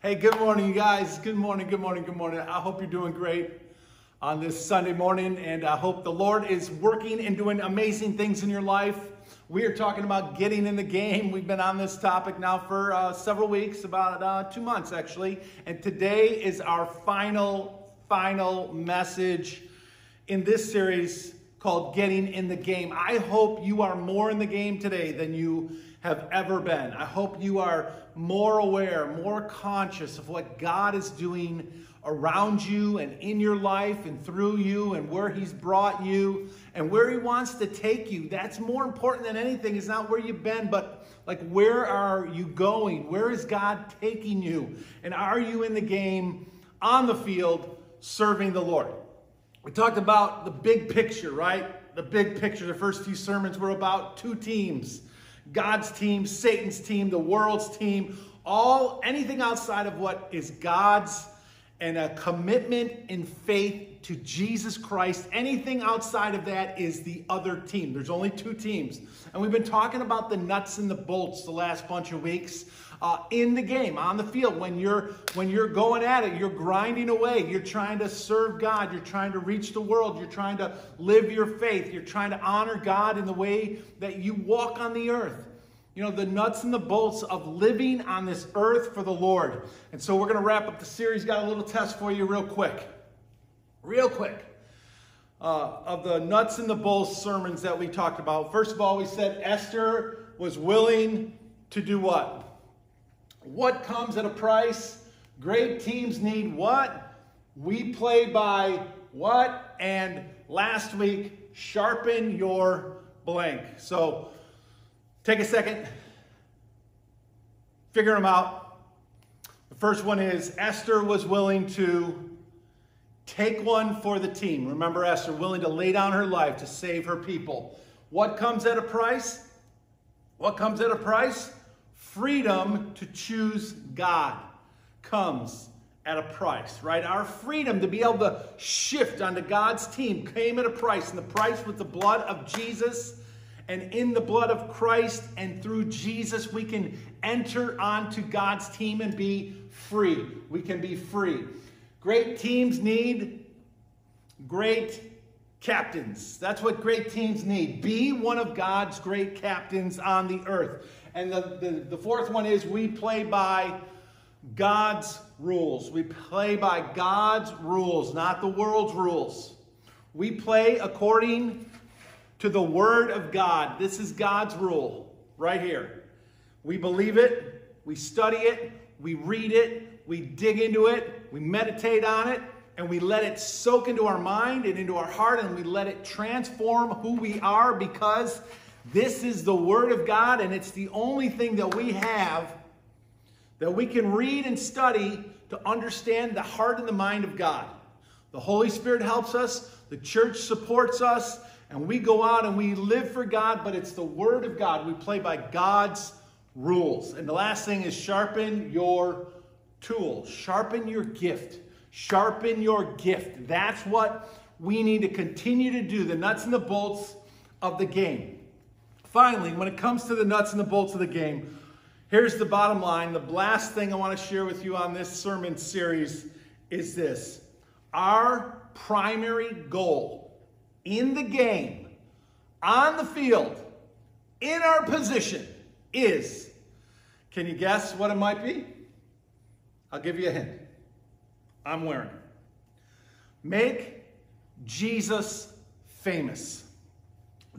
Hey, good morning, you guys. Good morning, good morning, good morning. I hope you're doing great on this Sunday morning, and I hope the Lord is working and doing amazing things in your life. We are talking about getting in the game. We've been on this topic now for uh, several weeks, about uh, two months actually, and today is our final, final message in this series called Getting in the Game. I hope you are more in the game today than you have ever been. I hope you are more aware, more conscious of what God is doing around you and in your life and through you and where He's brought you and where He wants to take you. That's more important than anything. It's not where you've been, but like where are you going? Where is God taking you? And are you in the game, on the field, serving the Lord? We talked about the big picture, right? The big picture. The first few sermons were about two teams God's team, Satan's team, the world's team, all anything outside of what is God's and a commitment in faith to Jesus Christ. Anything outside of that is the other team. There's only two teams. And we've been talking about the nuts and the bolts the last bunch of weeks uh, in the game, on the field. When you're when you're going at it, you're grinding away. You're trying to serve God. You're trying to reach the world. You're trying to live your faith. You're trying to honor God in the way that you walk on the earth you know, the nuts and the bolts of living on this earth for the Lord. And so we're going to wrap up the series. Got a little test for you, real quick. Real quick. Uh, of the nuts and the bolts sermons that we talked about. First of all, we said Esther was willing to do what? What comes at a price? Great teams need what? We play by what? And last week, sharpen your blank. So Take a second, figure them out. The first one is Esther was willing to take one for the team. Remember Esther, willing to lay down her life to save her people. What comes at a price? What comes at a price? Freedom to choose God comes at a price, right? Our freedom to be able to shift onto God's team came at a price, and the price was the blood of Jesus and in the blood of Christ and through Jesus, we can enter onto God's team and be free. We can be free. Great teams need great captains. That's what great teams need. Be one of God's great captains on the earth. And the, the, the fourth one is we play by God's rules. We play by God's rules, not the world's rules. We play according to the Word of God. This is God's rule right here. We believe it, we study it, we read it, we dig into it, we meditate on it, and we let it soak into our mind and into our heart, and we let it transform who we are because this is the Word of God, and it's the only thing that we have that we can read and study to understand the heart and the mind of God. The Holy Spirit helps us, the church supports us, and we go out and we live for God, but it's the Word of God. We play by God's rules. And the last thing is sharpen your tool, sharpen your gift, sharpen your gift. That's what we need to continue to do, the nuts and the bolts of the game. Finally, when it comes to the nuts and the bolts of the game, here's the bottom line. The last thing I want to share with you on this sermon series is this our primary goal in the game, on the field, in our position is, can you guess what it might be? I'll give you a hint. I'm wearing. Make Jesus famous.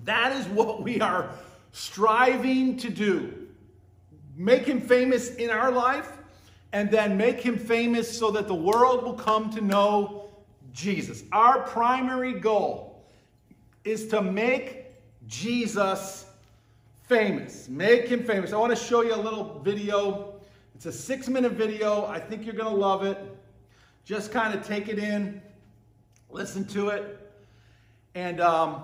That is what we are striving to do. Make him famous in our life, and then make him famous so that the world will come to know Jesus. Our primary goal is to make Jesus famous. Make him famous. I want to show you a little video. It's a six minute video. I think you're going to love it. Just kind of take it in, listen to it, and um,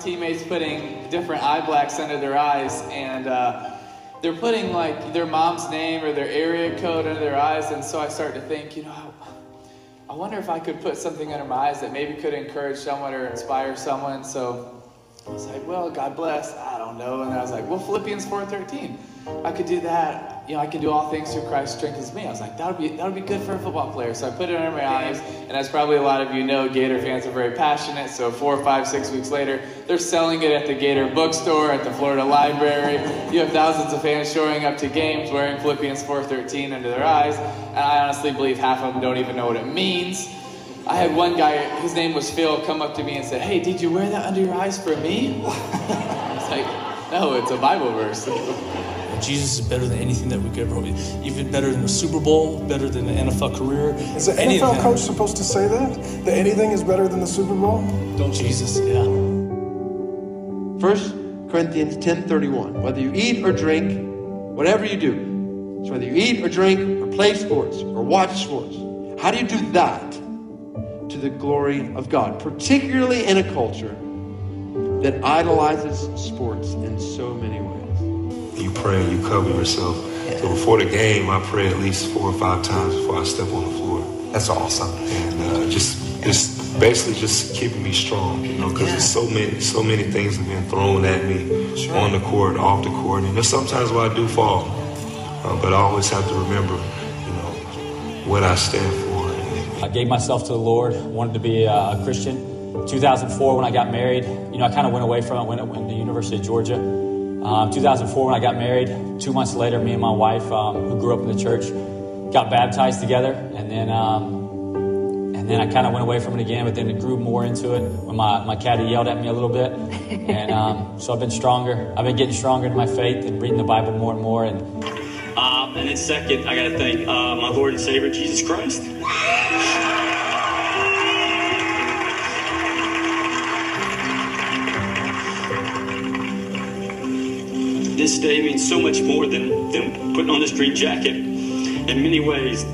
teammates putting different eye blacks under their eyes, and uh, they're putting like their mom's name or their area code under their eyes. And so I start to think, you know, I wonder if I could put something under my eyes that maybe could encourage someone or inspire someone. So I was like, well, God bless. I don't know. And I was like, well, Philippians 4:13. I could do that you know, I can do all things through Christ strengthens me. I was like, that would be that would be good for a football player. So I put it under my eyes, and as probably a lot of you know, Gator fans are very passionate. So four, five, six weeks later, they're selling it at the Gator bookstore, at the Florida Library. You have thousands of fans showing up to games wearing Philippians 4:13 under their eyes, and I honestly believe half of them don't even know what it means. I had one guy, his name was Phil, come up to me and said, "Hey, did you wear that under your eyes for me?" I was like, "No, it's a Bible verse." Jesus is better than anything that we could ever hope. Even better than the Super Bowl, better than the NFL career. Is the NFL coach supposed to say that? That anything is better than the Super Bowl? Don't Jesus, yeah. First Corinthians 10:31. Whether you eat or drink, whatever you do, so whether you eat or drink or play sports or watch sports, how do you do that to the glory of God, particularly in a culture that idolizes sports in so many ways? You pray and you cover yourself. So before the game, I pray at least four or five times before I step on the floor. That's awesome. And uh, just, just basically just keeping me strong, you know, because yeah. there's so many, so many things have been thrown at me sure. on the court, off the court, and there's sometimes where I do fall, uh, but I always have to remember, you know, what I stand for. I gave myself to the Lord. Wanted to be a Christian. 2004, when I got married, you know, I kind of went away from it. Went, went to the University of Georgia um, 2004, when I got married, two months later, me and my wife, um, who grew up in the church, got baptized together, and then um, and then I kind of went away from it again. But then it grew more into it when my my caddy yelled at me a little bit, and um, so I've been stronger. I've been getting stronger in my faith and reading the Bible more and more. And um, and then second, I got to thank uh, my Lord and Savior Jesus Christ. This day means so much more than, than putting on this green jacket in many ways.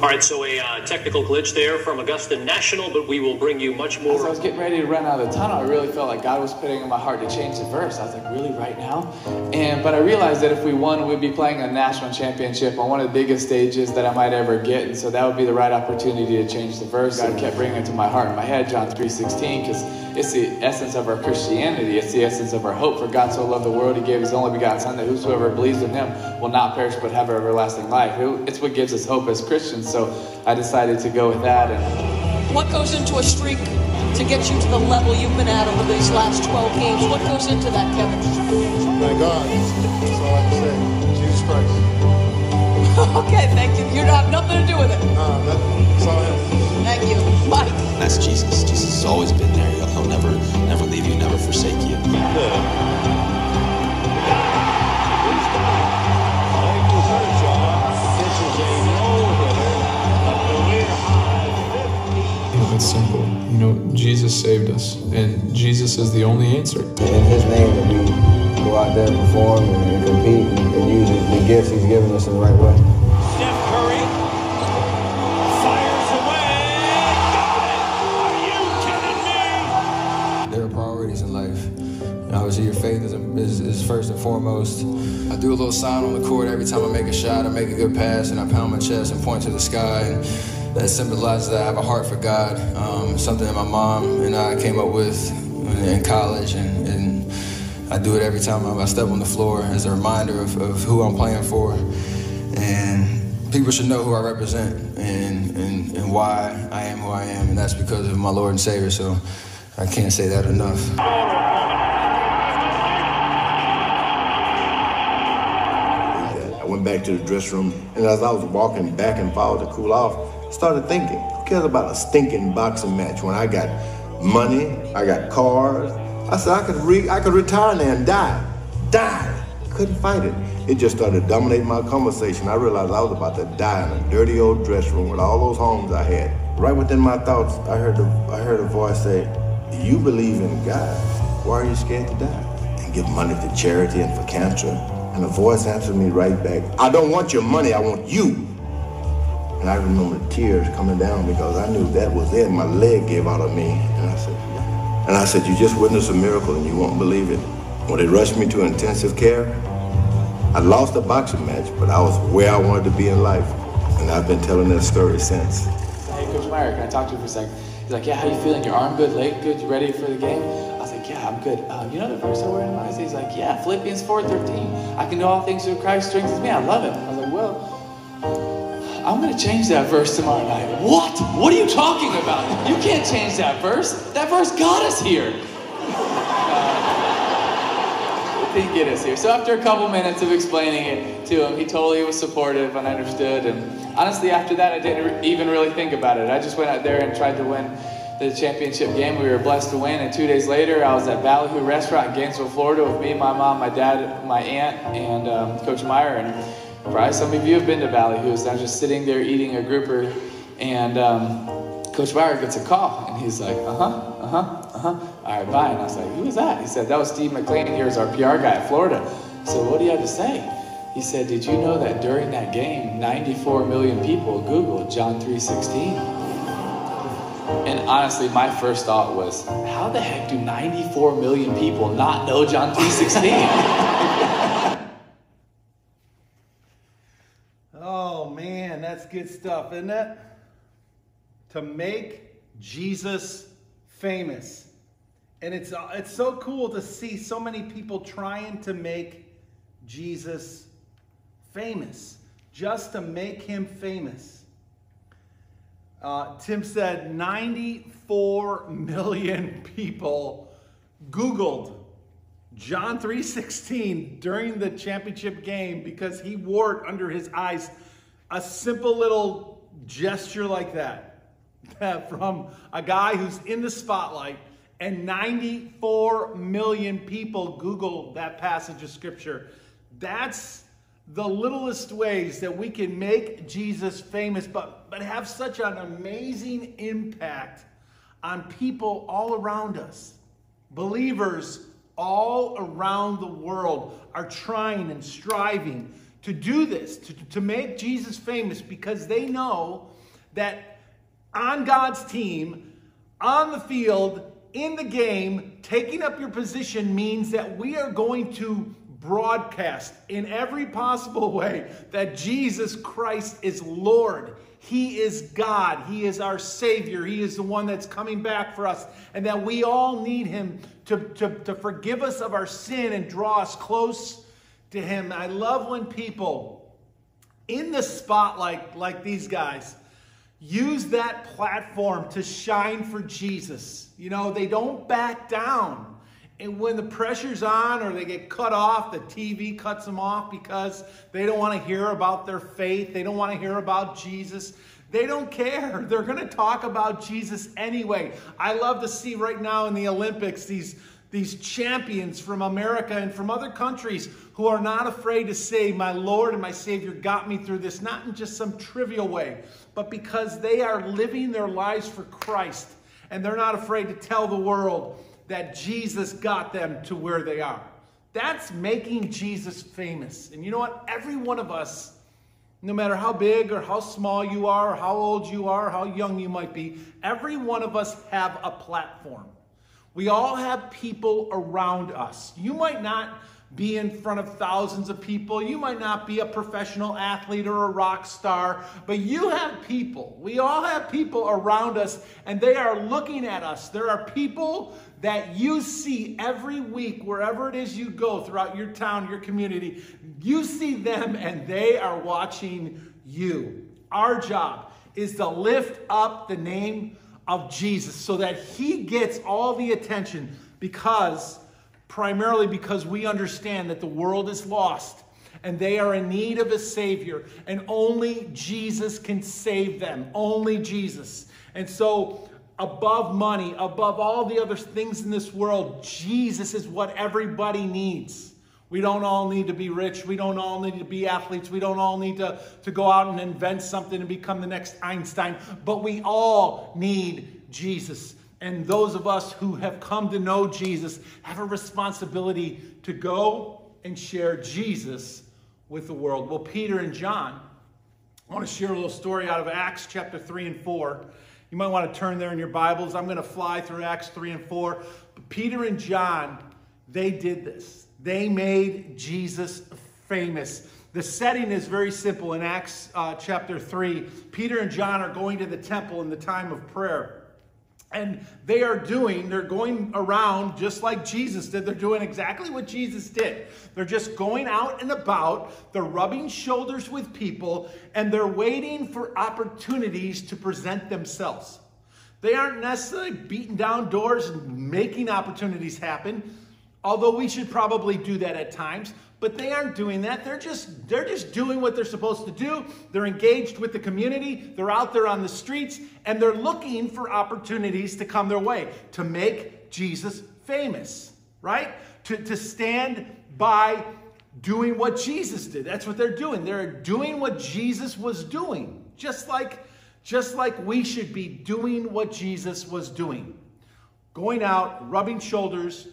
All right, so technical glitch there from Augusta National, but we will bring you much more. As I was getting ready to run out of the tunnel, I really felt like God was putting in my heart to change the verse. I was like, really, right now? And but I realized that if we won, we'd be playing a national championship on one of the biggest stages that I might ever get, and so that would be the right opportunity to change the verse. God kept bringing it to my heart, in my head, John three sixteen, because it's the essence of our Christianity. It's the essence of our hope. For God so loved the world, He gave His only begotten Son, that whosoever believes in Him will not perish but have everlasting life. It's what gives us hope as Christians. So I decided to go with that. And what goes into a streak to get you to the level you've been at over these last 12 games? What goes into that, Kevin? My God. That's all I can say. Jesus Christ. okay, thank you. You don't have nothing to do with it. Nah, nothing. It's all him. Thank you. Mike. That's Jesus. Jesus has always been there. Jesus saved us, and Jesus is the only answer. In His name, that we go out there and perform and, and compete and, and use the gifts He's given us in the right way. Steph Curry fires away. Are you kidding me? There are priorities in life. obviously, your faith is, is, is first and foremost. I do a little sign on the court every time I make a shot. I make a good pass, and I pound my chest and point to the sky. And, that symbolizes that I have a heart for God. Um, something that my mom and I came up with in college, and, and I do it every time I step on the floor as a reminder of, of who I'm playing for. And people should know who I represent and, and, and why I am who I am, and that's because of my Lord and Savior. So I can't say that enough. I went back to the dressing room, and as I was walking back and forth to cool off, started thinking, who cares about a stinking boxing match when I got money, I got cars. I said I could re- I could retire now and die. Die. Couldn't fight it. It just started dominating my conversation. I realized I was about to die in a dirty old dress room with all those homes I had. Right within my thoughts, I heard a, I heard a voice say, You believe in God. Why are you scared to die? And give money to charity and for cancer. And the voice answered me right back, I don't want your money, I want you. And I remember tears coming down because I knew that was it. My leg gave out on me. And I said, and I said, you just witnessed a miracle and you won't believe it. When they rushed me to intensive care, I lost a boxing match, but I was where I wanted to be in life. And I've been telling that story since. Hey, Coach Meyer, can I talk to you for a second? He's like, yeah, how you feeling? Your arm good, leg good? You ready for the game? I was like, yeah, I'm good. Uh, you know the verse I wear in my? He's like, yeah, Philippians 4.13. I can do all things through Christ strengthens me. I love it. I I'm going to change that verse tomorrow night. What? What are you talking about? You can't change that verse. That verse got us here. Uh, didn't get us here. So after a couple minutes of explaining it to him, he totally was supportive and understood. And honestly, after that, I didn't even really think about it. I just went out there and tried to win the championship game. We were blessed to win. And two days later, I was at Ballyhoo Restaurant in Gainesville, Florida with me, my mom, my dad, my aunt, and um, Coach Meyer. And probably some of you have been to Ballyhoo. So I'm just sitting there eating a grouper. And um, Coach Meyer gets a call. And he's like, uh-huh, uh-huh, uh-huh. All right, bye. And I was like, who is that? He said, that was Steve McClain. Here's our PR guy at Florida. So what do you have to say? He said, did you know that during that game, 94 million people Googled John 3.16? And honestly, my first thought was, how the heck do 94 million people not know John 3.16? Oh man, good stuff, isn't it? To make Jesus famous. And it's uh, it's so cool to see so many people trying to make Jesus famous, just to make him famous. Uh, Tim said 94 million people Googled John 3:16 during the championship game because he wore it under his eyes. A simple little gesture like that from a guy who's in the spotlight and 94 million people Google that passage of scripture. That's the littlest ways that we can make Jesus famous, but, but have such an amazing impact on people all around us. Believers all around the world are trying and striving to do this, to, to make Jesus famous because they know that on God's team, on the field, in the game, taking up your position means that we are going to broadcast in every possible way that Jesus Christ is Lord. He is God. He is our Savior. He is the one that's coming back for us. And that we all need Him to, to, to forgive us of our sin and draw us close to Him. I love when people in the spotlight, like these guys, use that platform to shine for Jesus. You know, they don't back down. And when the pressure's on or they get cut off, the TV cuts them off because they don't want to hear about their faith. They don't want to hear about Jesus. They don't care. They're going to talk about Jesus anyway. I love to see right now in the Olympics these, these champions from America and from other countries who are not afraid to say, My Lord and my Savior got me through this, not in just some trivial way, but because they are living their lives for Christ and they're not afraid to tell the world that Jesus got them to where they are. That's making Jesus famous. And you know what? Every one of us, no matter how big or how small you are, how old you are, how young you might be, every one of us have a platform. We all have people around us. You might not be in front of thousands of people. You might not be a professional athlete or a rock star, but you have people. We all have people around us, and they are looking at us. There are people that you see every week, wherever it is you go throughout your town, your community. You see them, and they are watching you. Our job is to lift up the name of Jesus so that he gets all the attention because primarily because we understand that the world is lost and they are in need of a Savior, and only Jesus can save them. Only Jesus. And so, above money, above all the other things in this world, Jesus is what everybody needs. We don't all need to be rich. We don't all need to be athletes. We don't all need to, to go out and invent something and become the next Einstein. But we all need Jesus. And those of us who have come to know Jesus have a responsibility to go and share Jesus with the world. Well, Peter and John I want to share a little story out of Acts chapter 3 and 4. You might want to turn there in your Bibles. I'm going to fly through Acts 3 and 4. But Peter and John, they did this. They made Jesus famous. The setting is very simple. In Acts uh, chapter 3, Peter and John are going to the temple in the time of prayer. And they are doing, they're going around just like Jesus did. They're doing exactly what Jesus did. They're just going out and about, they're rubbing shoulders with people, and they're waiting for opportunities to present themselves. They aren't necessarily beating down doors and making opportunities happen, although we should probably do that at times but they aren't doing that. They're just they're just doing what they're supposed to do. They're engaged with the community. They're out there on the streets and they're looking for opportunities to come their way to make jesus famous right? To, to stand by doing what jesus did. That's what they're doing. They're doing what jesus was doing just like just like we should be doing what jesus was doing. Going out rubbing shoulders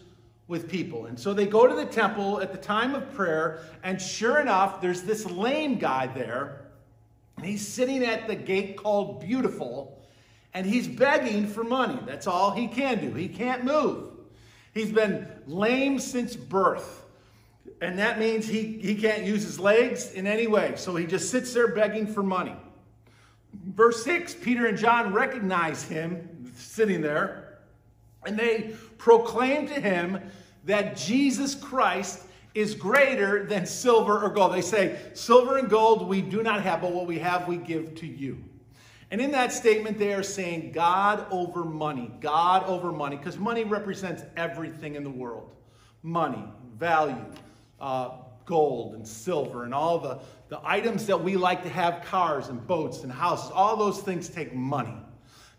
with people. And so they go to the temple at the time of prayer, and sure enough, there's this lame guy there, and he's sitting at the gate called Beautiful, and he's begging for money. That's all he can do. He can't move. He's been lame since birth. And that means he, he can't use his legs in any way. So he just sits there begging for money. Verse 6 Peter and John recognize him sitting there, and they proclaim to him that Jesus Christ is greater than silver or gold. They say, Silver and gold we do not have, but what we have we give to you. And in that statement, they are saying God over money, God over money, because money represents everything in the world money, value, uh, gold and silver, and all the, the items that we like to have cars and boats and houses. All those things take money.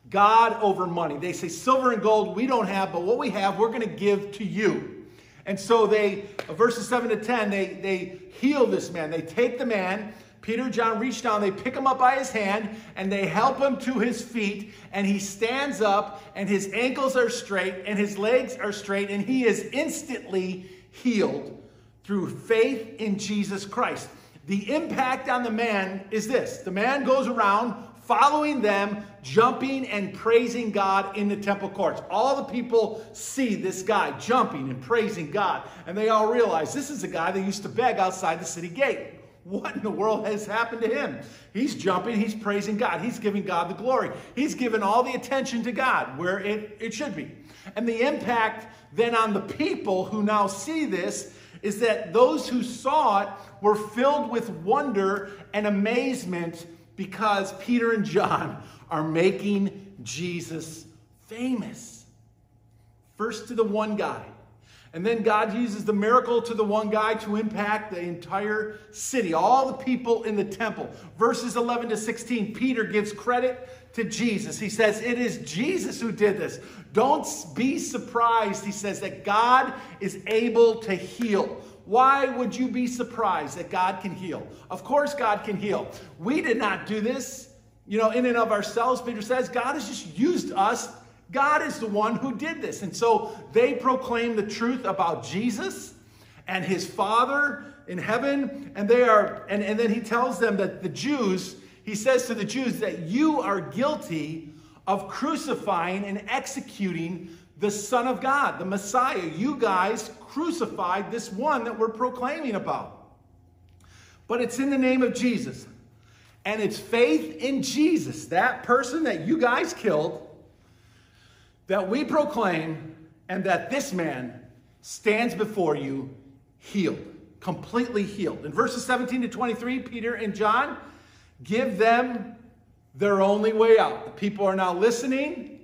God over money. They say, Silver and gold we don't have, but what we have, we're going to give to you. And so they, verses 7 to 10, they, they heal this man. They take the man. Peter and John reach down, they pick him up by his hand, and they help him to his feet. And he stands up, and his ankles are straight, and his legs are straight, and he is instantly healed through faith in Jesus Christ. The impact on the man is this the man goes around following them, jumping and praising God in the temple courts. All the people see this guy jumping and praising God, and they all realize this is a guy that used to beg outside the city gate. What in the world has happened to him? He's jumping, he's praising God, he's giving God the glory, he's giving all the attention to God where it, it should be. And the impact then on the people who now see this is that those who saw it were filled with wonder and amazement because Peter and John are making Jesus famous. First to the one guy. And then God uses the miracle to the one guy to impact the entire city, all the people in the temple. Verses 11 to 16, Peter gives credit to Jesus. He says, It is Jesus who did this. Don't be surprised, he says, that God is able to heal. Why would you be surprised that God can heal? Of course, God can heal. We did not do this, you know, in and of ourselves. Peter says God has just used us. God is the one who did this. And so they proclaim the truth about Jesus and his Father in heaven. And they are, and, and then he tells them that the Jews, he says to the Jews that you are guilty of crucifying and executing the Son of God, the Messiah. You guys crucified this one that we're proclaiming about. But it's in the name of Jesus. And it's faith in Jesus, that person that you guys killed, that we proclaim, and that this man stands before you healed, completely healed. In verses 17 to 23, Peter and John give them their only way out. The people are now listening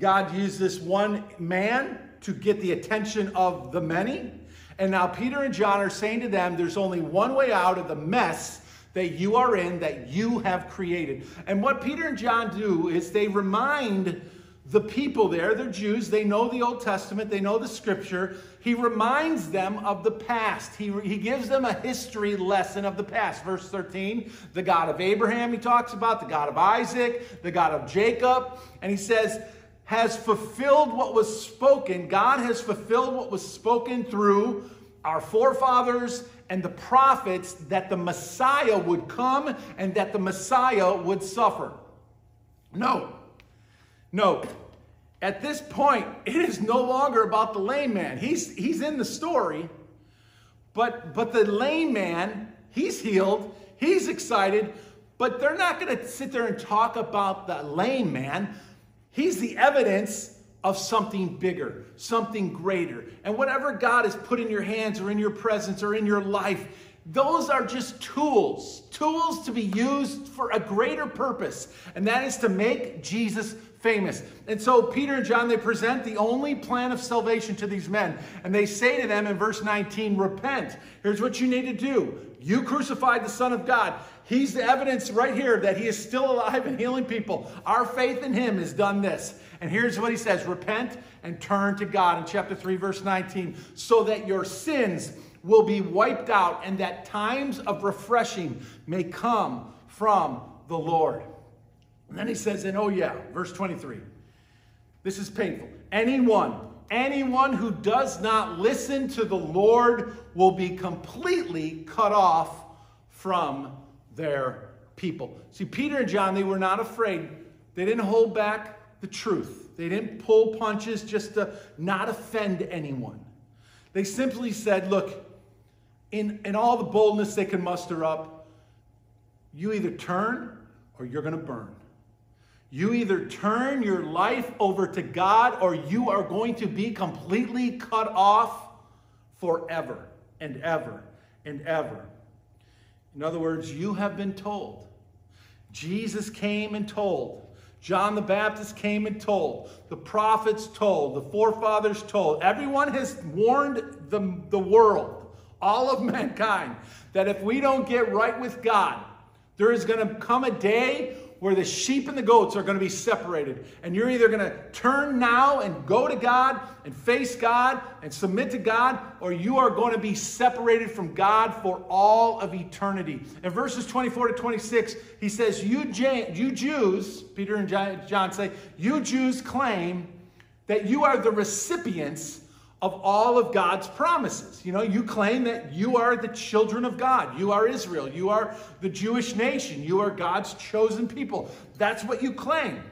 God used this one man to get the attention of the many. And now Peter and John are saying to them, there's only one way out of the mess that you are in, that you have created. And what Peter and John do is they remind the people there, they're Jews, they know the Old Testament, they know the scripture. He reminds them of the past. He, he gives them a history lesson of the past. Verse 13, the God of Abraham, he talks about, the God of Isaac, the God of Jacob. And he says, has fulfilled what was spoken. God has fulfilled what was spoken through our forefathers and the prophets that the Messiah would come and that the Messiah would suffer. No. No. At this point, it is no longer about the lame man. He's, he's in the story, but, but the lame man, he's healed, he's excited, but they're not going to sit there and talk about the lame man. He's the evidence of something bigger, something greater. And whatever God has put in your hands or in your presence or in your life, those are just tools, tools to be used for a greater purpose, and that is to make Jesus famous. And so Peter and John, they present the only plan of salvation to these men. And they say to them in verse 19, Repent. Here's what you need to do. You crucified the Son of God. He's the evidence right here that he is still alive and healing people. Our faith in him has done this. And here's what he says Repent and turn to God in chapter 3, verse 19, so that your sins will be wiped out and that times of refreshing may come from the Lord. And then he says, and oh yeah, verse 23. This is painful. Anyone, anyone who does not listen to the Lord will be completely cut off from their people. See, Peter and John, they were not afraid. They didn't hold back the truth. They didn't pull punches just to not offend anyone. They simply said, look, in, in all the boldness they can muster up, you either turn or you're going to burn. You either turn your life over to God or you are going to be completely cut off forever and ever and ever. In other words, you have been told. Jesus came and told. John the Baptist came and told. The prophets told. The forefathers told. Everyone has warned the, the world, all of mankind, that if we don't get right with God, there is going to come a day where the sheep and the goats are going to be separated. And you're either going to turn now and go to God and face God and submit to God, or you are going to be separated from God for all of eternity. In verses 24 to 26, he says, You, you Jews, Peter and John say, you Jews claim that you are the recipients of all of God's promises. You know, you claim that you are the children of God. You are Israel. You are the Jewish nation. You are God's chosen people. That's what you claim.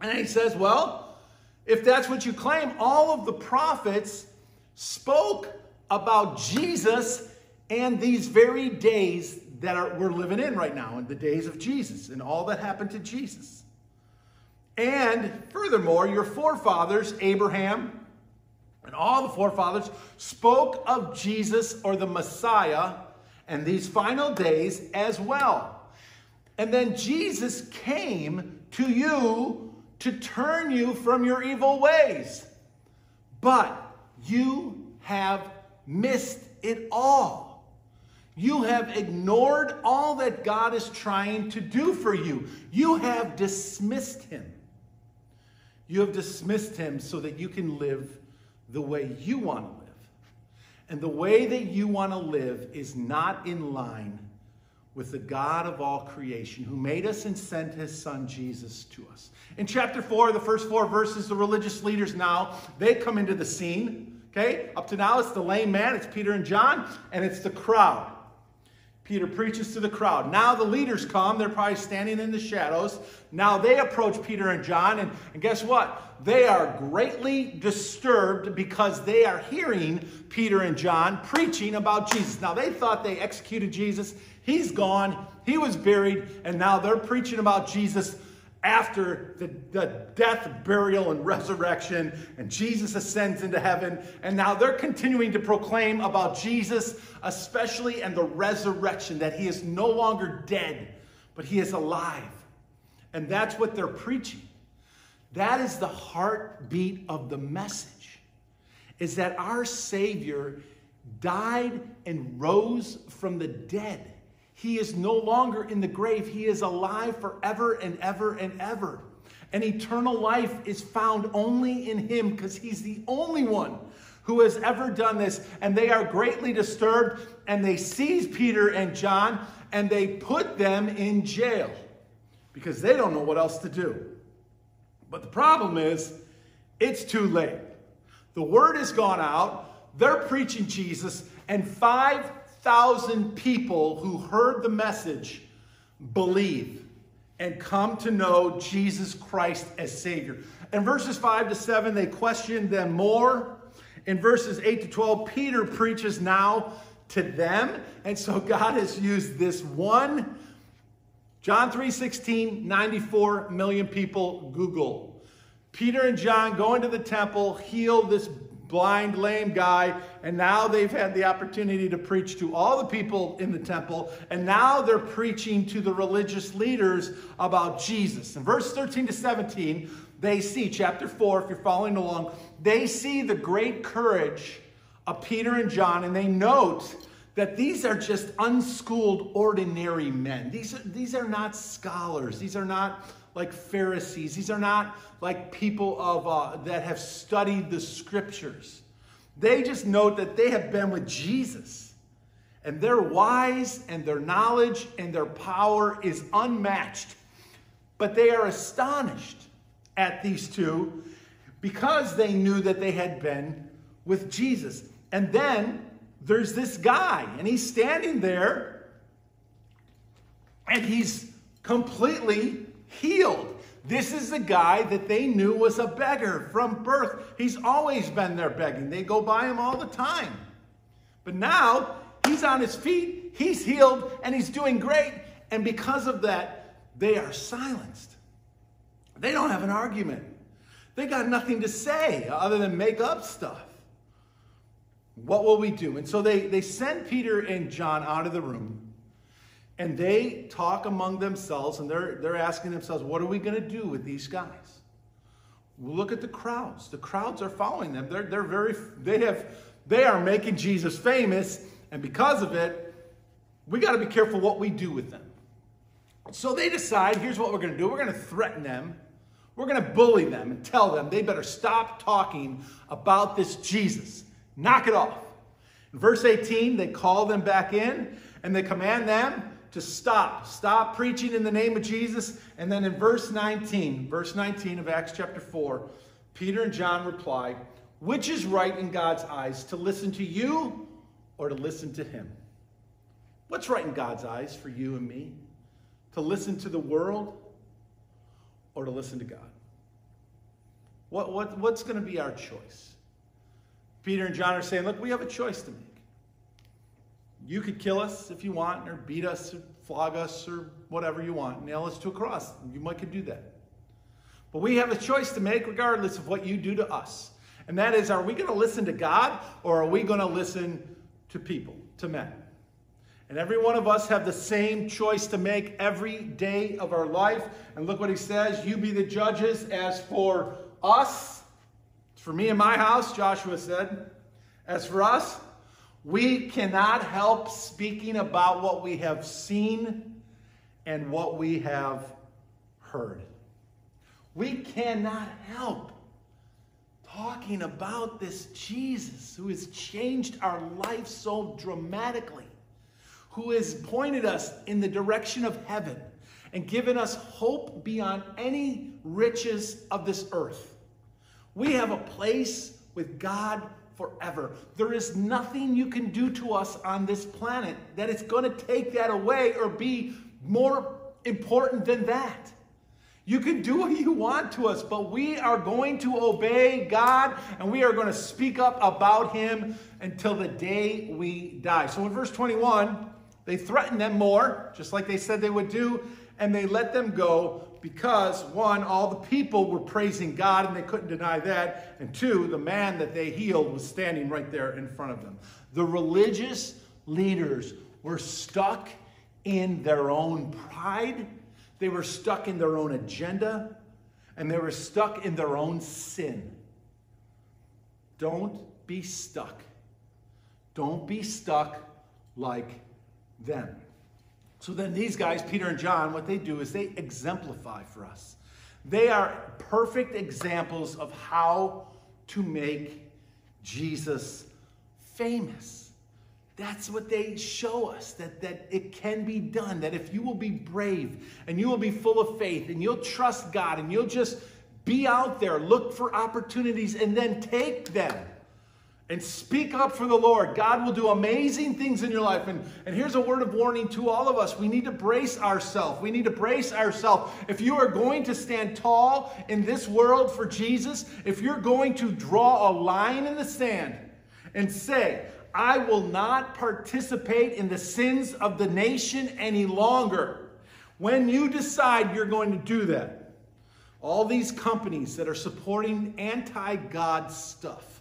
And he says, well, if that's what you claim, all of the prophets spoke about Jesus and these very days that are, we're living in right now, in the days of Jesus and all that happened to Jesus. And furthermore, your forefathers, Abraham, all the forefathers spoke of Jesus or the Messiah and these final days as well. And then Jesus came to you to turn you from your evil ways. But you have missed it all. You have ignored all that God is trying to do for you. You have dismissed him. You have dismissed him so that you can live the way you want to live. And the way that you want to live is not in line with the God of all creation who made us and sent his son Jesus to us. In chapter 4, the first four verses, the religious leaders now, they come into the scene. Okay? Up to now, it's the lame man, it's Peter and John, and it's the crowd. Peter preaches to the crowd. Now the leaders come. They're probably standing in the shadows. Now they approach Peter and John, and, and guess what? They are greatly disturbed because they are hearing Peter and John preaching about Jesus. Now they thought they executed Jesus. He's gone. He was buried, and now they're preaching about Jesus after the, the death, burial, and resurrection, and Jesus ascends into heaven. And now they're continuing to proclaim about Jesus, especially and the resurrection, that he is no longer dead, but he is alive. And that's what they're preaching. That is the heartbeat of the message. Is that our Savior died and rose from the dead. He is no longer in the grave. He is alive forever and ever and ever. And eternal life is found only in him because he's the only one who has ever done this. And they are greatly disturbed and they seize Peter and John and they put them in jail because they don't know what else to do. But the problem is, it's too late. The word has gone out, they're preaching Jesus, and 5 5,000 people who heard the message believe and come to know Jesus Christ as Savior. In verses 5 to 7, they questioned them more. In verses 8 to 12, Peter preaches now to them. And so God has used this one. John 3:16, 94 million people Google. Peter and John go into the temple, heal this blind, lame guy, and now they've had the opportunity to preach to all the people in the temple, and now they're preaching to the religious leaders about Jesus. In verse 13 to 17, they see, chapter 4, if you're following along, they see the great courage of Peter and John, and they note that these are just unschooled, ordinary men. These are, these are not scholars. These are not like Pharisees. These are not like people of, uh, that have studied the scriptures. They just note that they have been with Jesus. And their wise and their knowledge and their power is unmatched. But they are astonished at these two because they knew that they had been with Jesus. And then there's this guy, and he's standing there, and he's completely healed. This is the guy that they knew was a beggar from birth. He's always been there begging. They go by him all the time. But now he's on his feet, he's healed, and he's doing great. And because of that, they are silenced. They don't have an argument. They got nothing to say other than make up stuff. What will we do? And so they, they send Peter and John out of the room and they talk among themselves and they're, they're asking themselves, what are we going to do with these guys? Look at the crowds. The crowds are following them. They're, they're very, they have, they are making Jesus famous. And because of it, we got to be careful what we do with them. So they decide, here's what we're going to do. We're going to threaten them. We're going to bully them and tell them they better stop talking about this Jesus. Knock it off. In verse 18, they call them back in and they command them to stop. Stop preaching in the name of Jesus. And then in verse 19, verse 19 of Acts chapter 4, Peter and John reply, Which is right in God's eyes, to listen to you or to listen to him? What's right in God's eyes for you and me? To listen to the world or to listen to God? What, what, what's going to be our choice? Peter and John are saying, Look, we have a choice to make. You could kill us if you want, or beat us, or flog us, or whatever you want, nail us to a cross. You might could do that. But we have a choice to make regardless of what you do to us. And that is, are we going to listen to God or are we going to listen to people, to men? And every one of us have the same choice to make every day of our life. And look what he says You be the judges. As for us, for me and my house, Joshua said, as for us, we cannot help speaking about what we have seen and what we have heard. We cannot help talking about this Jesus who has changed our life so dramatically, who has pointed us in the direction of heaven and given us hope beyond any riches of this earth. We have a place with God forever. There is nothing you can do to us on this planet that is going to take that away or be more important than that. You can do what you want to us, but we are going to obey God and we are going to speak up about Him until the day we die. So in verse 21, they threaten them more, just like they said they would do, and they let them go because one, all the people were praising God and they couldn't deny that, and two, the man that they healed was standing right there in front of them. The religious leaders were stuck in their own pride, they were stuck in their own agenda, and they were stuck in their own sin. Don't be stuck. Don't be stuck like them. So then these guys, Peter and John, what they do is they exemplify for us. They are perfect examples of how to make Jesus famous. That's what they show us that, that it can be done. That if you will be brave and you will be full of faith and you'll trust God and you'll just be out there, look for opportunities, and then take them and speak up for the Lord. God will do amazing things in your life. And, and here's a word of warning to all of us we need to brace ourselves. We need to brace ourselves. If you are going to stand tall in this world for Jesus, if you're going to draw a line in the sand and say, I will not participate in the sins of the nation any longer. When you decide you're going to do that, all these companies that are supporting anti God stuff,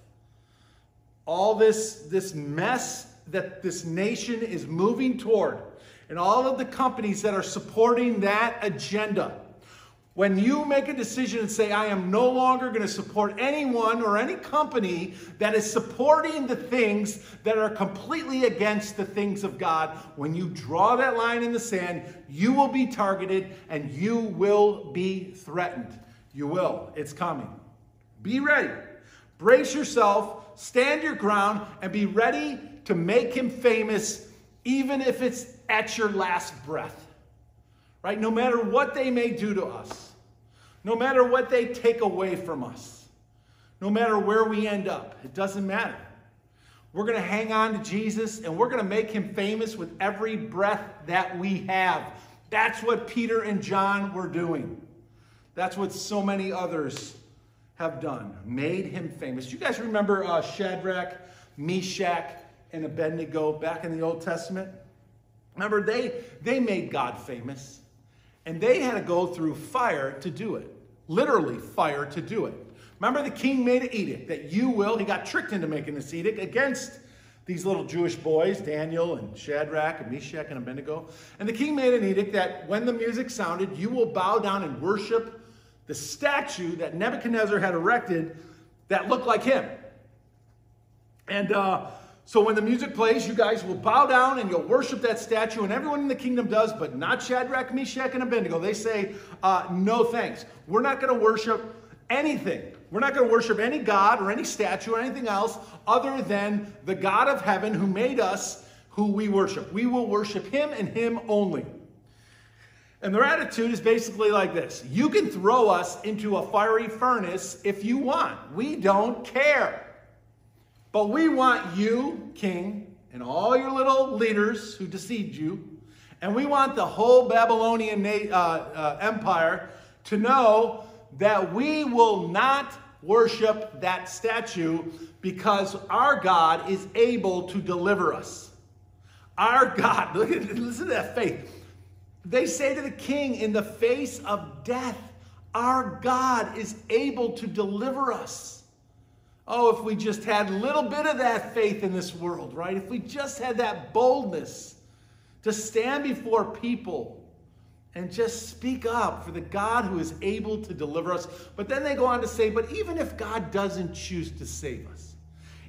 all this, this mess that this nation is moving toward, and all of the companies that are supporting that agenda. When you make a decision and say, I am no longer going to support anyone or any company that is supporting the things that are completely against the things of God, when you draw that line in the sand, you will be targeted and you will be threatened. You will. It's coming. Be ready. Brace yourself stand your ground, and be ready to make him famous, even if it's at your last breath. Right? No matter what they may do to us, no matter what they take away from us, no matter where we end up, it doesn't matter. We're going to hang on to Jesus and we're going to make him famous with every breath that we have. That's what Peter and John were doing. That's what so many others have done, made him famous. You guys remember uh, Shadrach, Meshach, and Abednego back in the Old Testament? Remember, they, they made God famous, and they had to go through fire to do it. Literally, fire to do it. Remember, the king made an edict that you will, he got tricked into making this edict against these little Jewish boys, Daniel and Shadrach and Meshach and Abednego. And the king made an edict that when the music sounded, you will bow down and worship the statue that Nebuchadnezzar had erected that looked like him. And uh, so when the music plays, you guys will bow down and you'll worship that statue, and everyone in the kingdom does, but not Shadrach, Meshach, and Abednego. They say, uh, no thanks. We're not going to worship anything. We're not going to worship any God or any statue or anything else other than the God of heaven who made us, who we worship. We will worship him and him only. And their attitude is basically like this You can throw us into a fiery furnace if you want. We don't care. But we want you, king, and all your little leaders who deceived you, and we want the whole Babylonian uh, uh, empire to know that we will not worship that statue because our God is able to deliver us. Our God, look at, listen to that faith. They say to the king, in the face of death, our God is able to deliver us. Oh, if we just had a little bit of that faith in this world, right? If we just had that boldness to stand before people and just speak up for the God who is able to deliver us. But then they go on to say, but even if God doesn't choose to save us,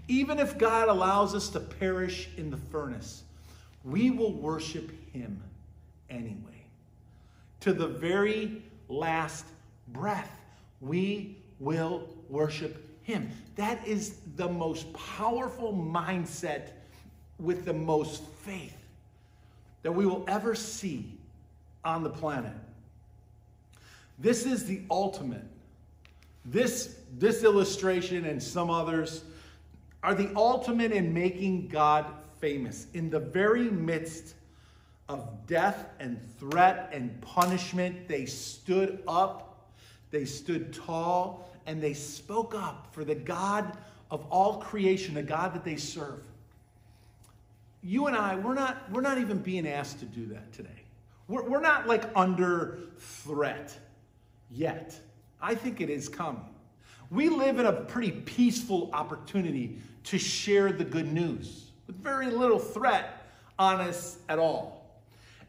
even if God allows us to perish in the furnace, we will worship him anyway. To the very last breath, we will worship Him. That is the most powerful mindset with the most faith that we will ever see on the planet. This is the ultimate. This, this illustration and some others are the ultimate in making God famous in the very midst of death and threat and punishment, they stood up, they stood tall, and they spoke up for the God of all creation, the God that they serve. You and I, we're not, we're not even being asked to do that today. We're, we're not like under threat yet. I think it is coming. We live in a pretty peaceful opportunity to share the good news with very little threat on us at all.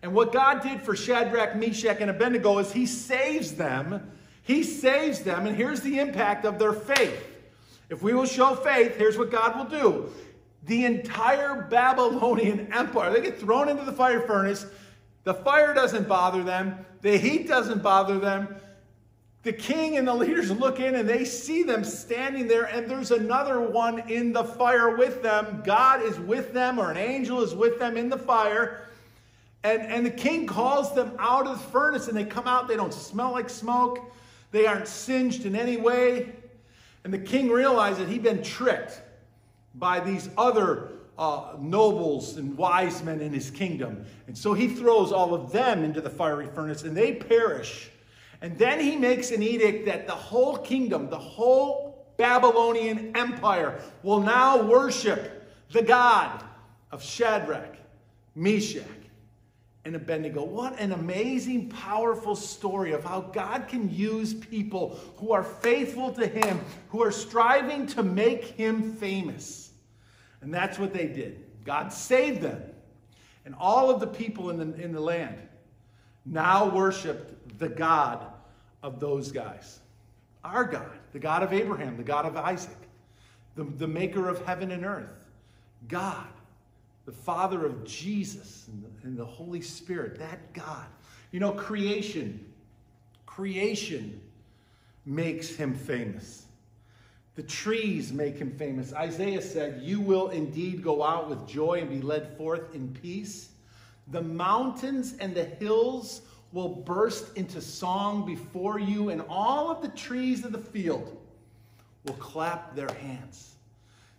And what God did for Shadrach, Meshach, and Abednego is he saves them. He saves them, and here's the impact of their faith. If we will show faith, here's what God will do. The entire Babylonian empire, they get thrown into the fire furnace. The fire doesn't bother them, the heat doesn't bother them. The king and the leaders look in and they see them standing there, and there's another one in the fire with them. God is with them, or an angel is with them in the fire. And, and the king calls them out of the furnace, and they come out. They don't smell like smoke, they aren't singed in any way. And the king realized that he'd been tricked. by these other uh, nobles and wise men in his kingdom. And so he throws all of them into the fiery furnace and they perish. And then he makes an edict that the whole kingdom, the whole Babylonian empire, will now worship the God of Shadrach, Meshach, and Abednego. What an amazing, powerful story of how God can use people who are faithful to Him, who are striving to make Him famous. And that's what they did. God saved them. And all of the people in the, in the land now worshiped the God of those guys. Our God, the God of Abraham, the God of Isaac, the, the maker of heaven and earth. God, the Father of Jesus and the, and the Holy Spirit, that God. You know, creation, creation makes him famous. The trees make him famous. Isaiah said, You will indeed go out with joy and be led forth in peace. The mountains and the hills will burst into song before you, and all of the trees of the field will clap their hands.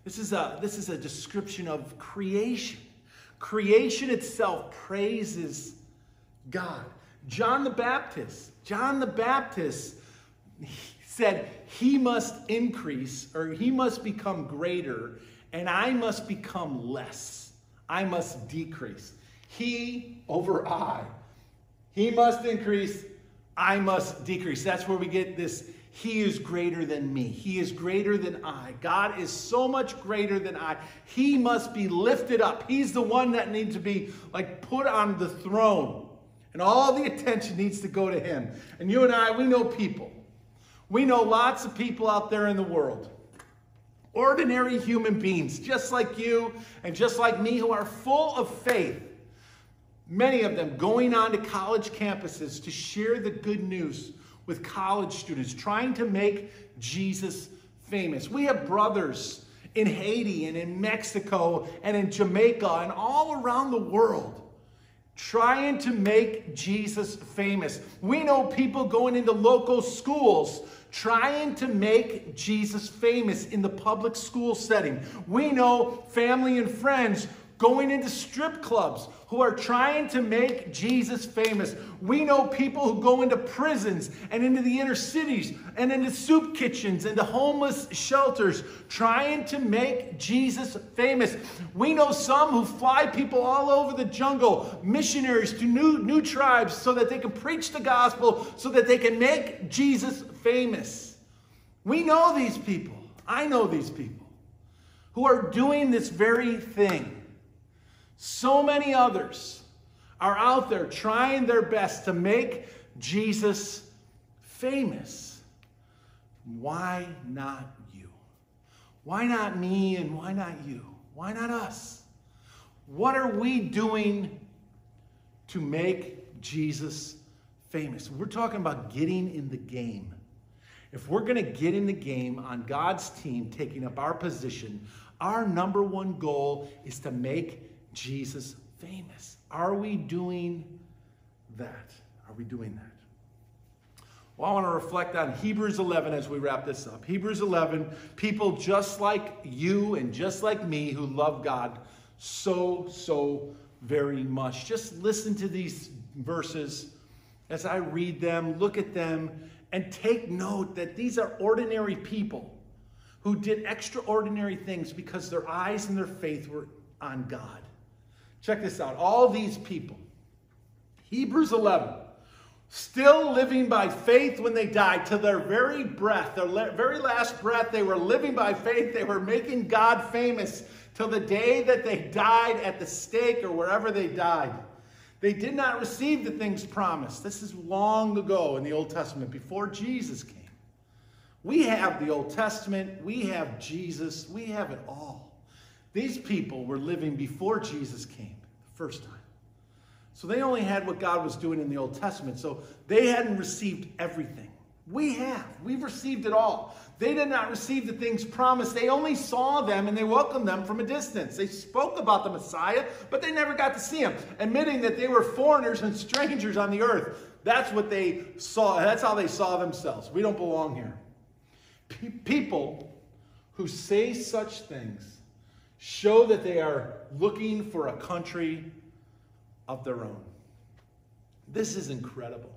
This is a, this is a description of creation. Creation itself praises God. John the Baptist, John the Baptist said, He must increase or he must become greater, and I must become less. I must decrease. He over I. He must increase, I must decrease. That's where we get this he is greater than me. He is greater than I. God is so much greater than I. He must be lifted up. He's the one that needs to be like put on the throne. And all the attention needs to go to him. And you and I, we know people. We know lots of people out there in the world. Ordinary human beings, just like you and just like me, who are full of faith. Many of them going on to college campuses to share the good news with college students, trying to make Jesus famous. We have brothers in Haiti and in Mexico and in Jamaica and all around the world trying to make Jesus famous. We know people going into local schools trying to make Jesus famous in the public school setting. We know family and friends going into strip clubs who are trying to make Jesus famous. We know people who go into prisons and into the inner cities and into soup kitchens and to homeless shelters trying to make Jesus famous. We know some who fly people all over the jungle, missionaries to new, new tribes so that they can preach the gospel, so that they can make Jesus famous. We know these people. I know these people who are doing this very thing. So many others are out there trying their best to make Jesus famous. Why not you? Why not me and why not you? Why not us? What are we doing to make Jesus famous? We're talking about getting in the game. If we're going to get in the game on God's team, taking up our position, our number one goal is to make Jesus famous. Are we doing that? Are we doing that? Well, I want to reflect on Hebrews 11 as we wrap this up. Hebrews 11, people just like you and just like me who love God so, so very much. Just listen to these verses as I read them, look at them, and take note that these are ordinary people who did extraordinary things because their eyes and their faith were on God. Check this out. All these people, Hebrews 11, still living by faith when they died to their very breath, their very last breath, they were living by faith. They were making God famous till the day that they died at the stake or wherever they died. They did not receive the things promised. This is long ago in the Old Testament, before Jesus came. We have the Old Testament, we have Jesus, we have it all. These people were living before Jesus came the first time. So they only had what God was doing in the Old Testament. So they hadn't received everything. We have. We've received it all. They did not receive the things promised. They only saw them and they welcomed them from a distance. They spoke about the Messiah, but they never got to see him, admitting that they were foreigners and strangers on the earth. That's what they saw. That's how they saw themselves. We don't belong here. P- people who say such things show that they are looking for a country of their own. This is incredible.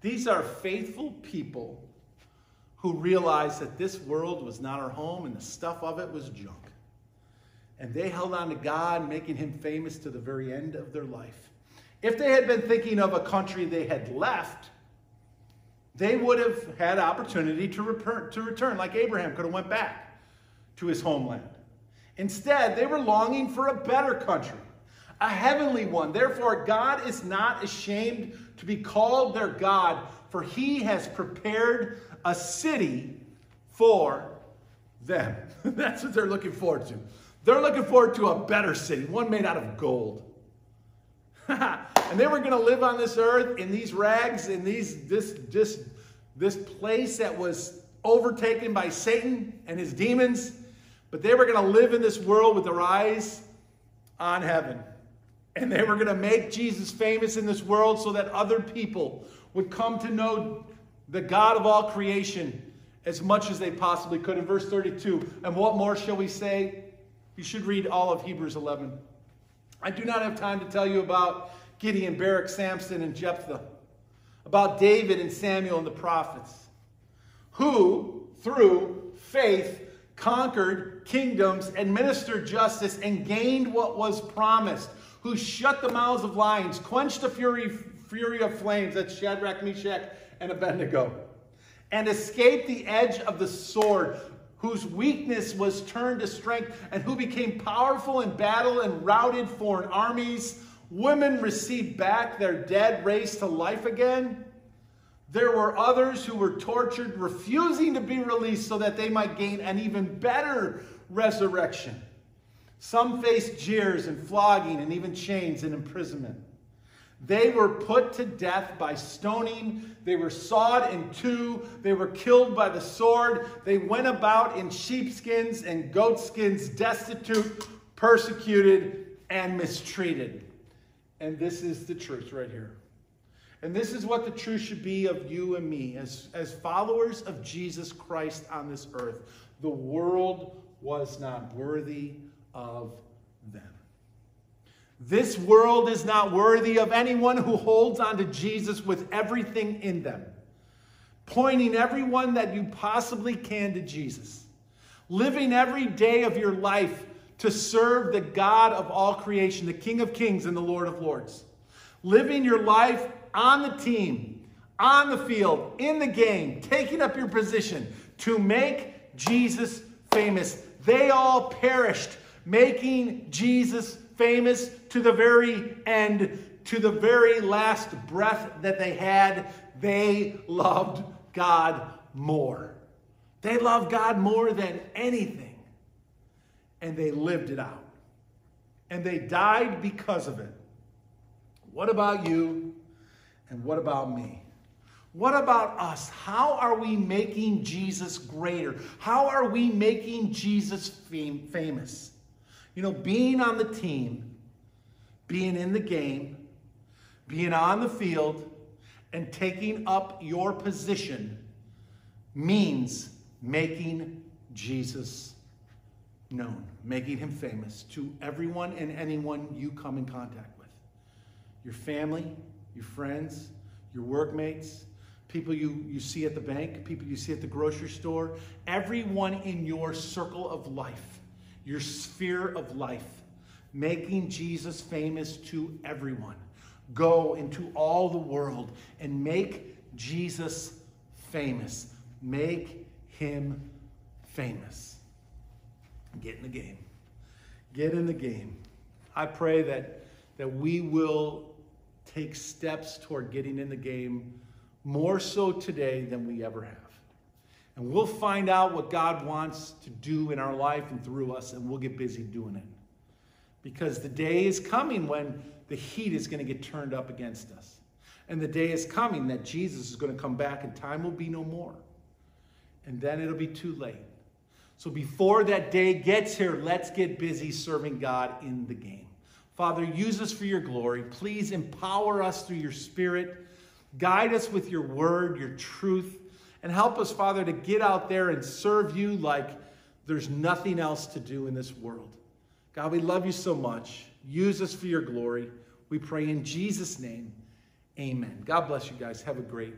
These are faithful people who realized that this world was not our home and the stuff of it was junk. And they held on to God, making him famous to the very end of their life. If they had been thinking of a country they had left, they would have had opportunity to return, to return like Abraham could have went back to his homeland. Instead, they were longing for a better country, a heavenly one. Therefore, God is not ashamed to be called their God, for he has prepared a city for them. That's what they're looking forward to. They're looking forward to a better city, one made out of gold. and they were going to live on this earth in these rags, in these this this this place that was overtaken by Satan and his demons. But they were going to live in this world with their eyes on heaven. And they were going to make Jesus famous in this world so that other people would come to know the God of all creation as much as they possibly could. In verse 32, and what more shall we say? You should read all of Hebrews 11. I do not have time to tell you about Gideon, Barak, Samson, and Jephthah, about David and Samuel and the prophets, who, through faith, conquered kingdoms, administered justice, and gained what was promised, who shut the mouths of lions, quenched the fury, fury of flames, that's Shadrach, Meshach, and Abednego, and escaped the edge of the sword, whose weakness was turned to strength, and who became powerful in battle and routed foreign armies. Women received back their dead, raised to life again. There were others who were tortured, refusing to be released so that they might gain an even better resurrection. Some faced jeers and flogging and even chains and imprisonment. They were put to death by stoning. They were sawed in two. They were killed by the sword. They went about in sheepskins and goatskins, destitute, persecuted, and mistreated. And this is the truth right here. And this is what the truth should be of you and me as, as followers of Jesus Christ on this earth. The world was not worthy of them. This world is not worthy of anyone who holds on to Jesus with everything in them, pointing everyone that you possibly can to Jesus, living every day of your life to serve the God of all creation, the King of kings and the Lord of lords, living your life on the team, on the field, in the game, taking up your position to make Jesus famous. They all perished making Jesus famous to the very end, to the very last breath that they had. They loved God more. They loved God more than anything. And they lived it out. And they died because of it. What about you? And what about me? What about us? How are we making Jesus greater? How are we making Jesus fam- famous? You know, being on the team, being in the game, being on the field, and taking up your position means making Jesus known, making him famous to everyone and anyone you come in contact with. Your family, your friends, your workmates, people you, you see at the bank, people you see at the grocery store, everyone in your circle of life your sphere of life, making Jesus famous to everyone. Go into all the world and make Jesus famous. Make him famous. Get in the game. Get in the game. I pray that, that we will take steps toward getting in the game more so today than we ever have. And we'll find out what God wants to do in our life and through us, and we'll get busy doing it. Because the day is coming when the heat is going to get turned up against us. And the day is coming that Jesus is going to come back and time will be no more. And then it'll be too late. So before that day gets here, let's get busy serving God in the game. Father, use us for your glory. Please empower us through your spirit. Guide us with your word, your truth. And help us, Father, to get out there and serve you like There's nothing else to do in this world. God, we love you so much. Use us for your glory. We pray in Jesus' name. Amen. God bless you guys. Have a great